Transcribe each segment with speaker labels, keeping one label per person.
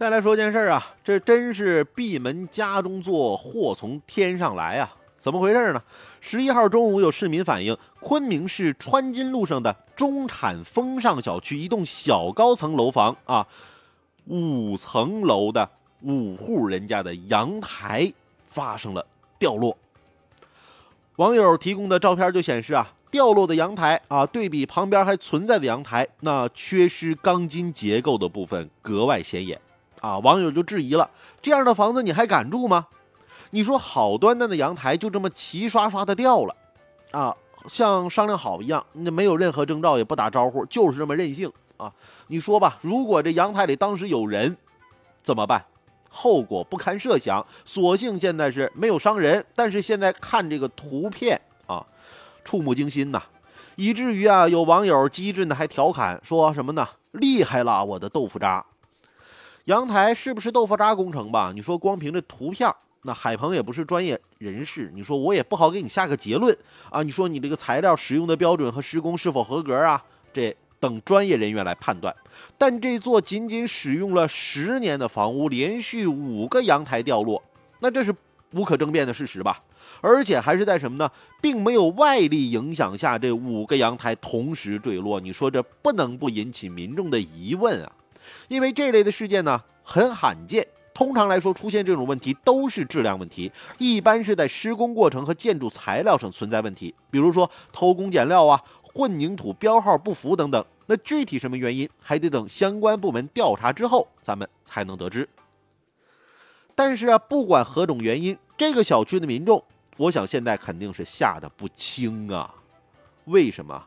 Speaker 1: 再来说件事儿啊，这真是闭门家中坐，祸从天上来啊！怎么回事呢？十一号中午，有市民反映，昆明市川金路上的中产风尚小区一栋小高层楼房啊，五层楼的五户人家的阳台发生了掉落。网友提供的照片就显示啊，掉落的阳台啊，对比旁边还存在的阳台，那缺失钢筋结构的部分格外显眼。啊，网友就质疑了：这样的房子你还敢住吗？你说好端端的阳台就这么齐刷刷的掉了，啊，像商量好一样，那没有任何征兆，也不打招呼，就是这么任性啊！你说吧，如果这阳台里当时有人，怎么办？后果不堪设想。所幸现在是没有伤人，但是现在看这个图片啊，触目惊心呐，以至于啊，有网友机智的还调侃说什么呢？厉害了，我的豆腐渣！阳台是不是豆腐渣工程吧？你说光凭这图片，那海鹏也不是专业人士，你说我也不好给你下个结论啊。你说你这个材料使用的标准和施工是否合格啊？这等专业人员来判断。但这座仅仅使用了十年的房屋，连续五个阳台掉落，那这是无可争辩的事实吧？而且还是在什么呢？并没有外力影响下，这五个阳台同时坠落。你说这不能不引起民众的疑问啊？因为这类的事件呢很罕见，通常来说出现这种问题都是质量问题，一般是在施工过程和建筑材料上存在问题，比如说偷工减料啊、混凝土标号不符等等。那具体什么原因，还得等相关部门调查之后，咱们才能得知。但是啊，不管何种原因，这个小区的民众，我想现在肯定是吓得不轻啊。为什么？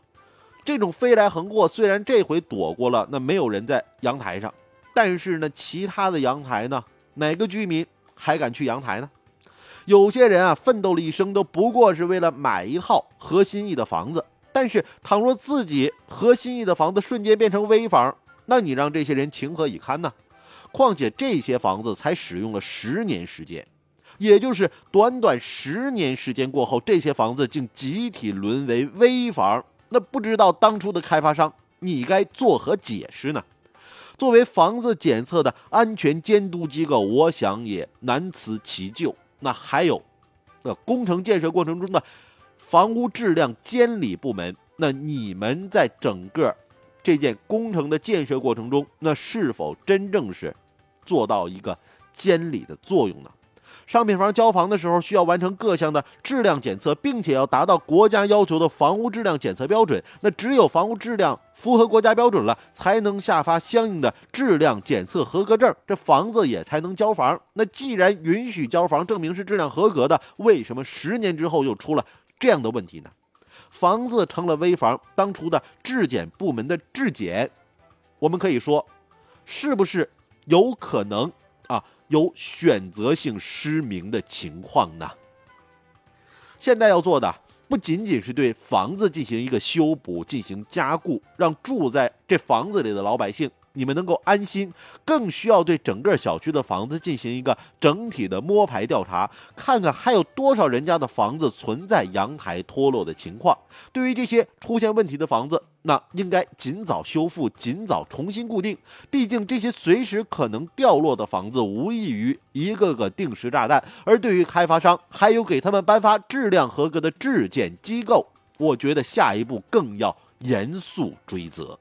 Speaker 1: 这种飞来横祸，虽然这回躲过了，那没有人在阳台上，但是呢，其他的阳台呢，哪个居民还敢去阳台呢？有些人啊，奋斗了一生，都不过是为了买一套合心意的房子。但是，倘若自己合心意的房子瞬间变成危房，那你让这些人情何以堪呢？况且这些房子才使用了十年时间，也就是短短十年时间过后，这些房子竟集体沦为危房。那不知道当初的开发商，你该作何解释呢？作为房子检测的安全监督机构，我想也难辞其咎。那还有，那工程建设过程中的房屋质量监理部门，那你们在整个这件工程的建设过程中，那是否真正是做到一个监理的作用呢？商品房交房的时候，需要完成各项的质量检测，并且要达到国家要求的房屋质量检测标准。那只有房屋质量符合国家标准了，才能下发相应的质量检测合格证，这房子也才能交房。那既然允许交房，证明是质量合格的，为什么十年之后又出了这样的问题呢？房子成了危房，当初的质检部门的质检，我们可以说，是不是有可能？有选择性失明的情况呢？现在要做的不仅仅是对房子进行一个修补、进行加固，让住在这房子里的老百姓。你们能够安心，更需要对整个小区的房子进行一个整体的摸排调查，看看还有多少人家的房子存在阳台脱落的情况。对于这些出现问题的房子，那应该尽早修复，尽早重新固定。毕竟这些随时可能掉落的房子，无异于一个个定时炸弹。而对于开发商，还有给他们颁发质量合格的质检机构，我觉得下一步更要严肃追责。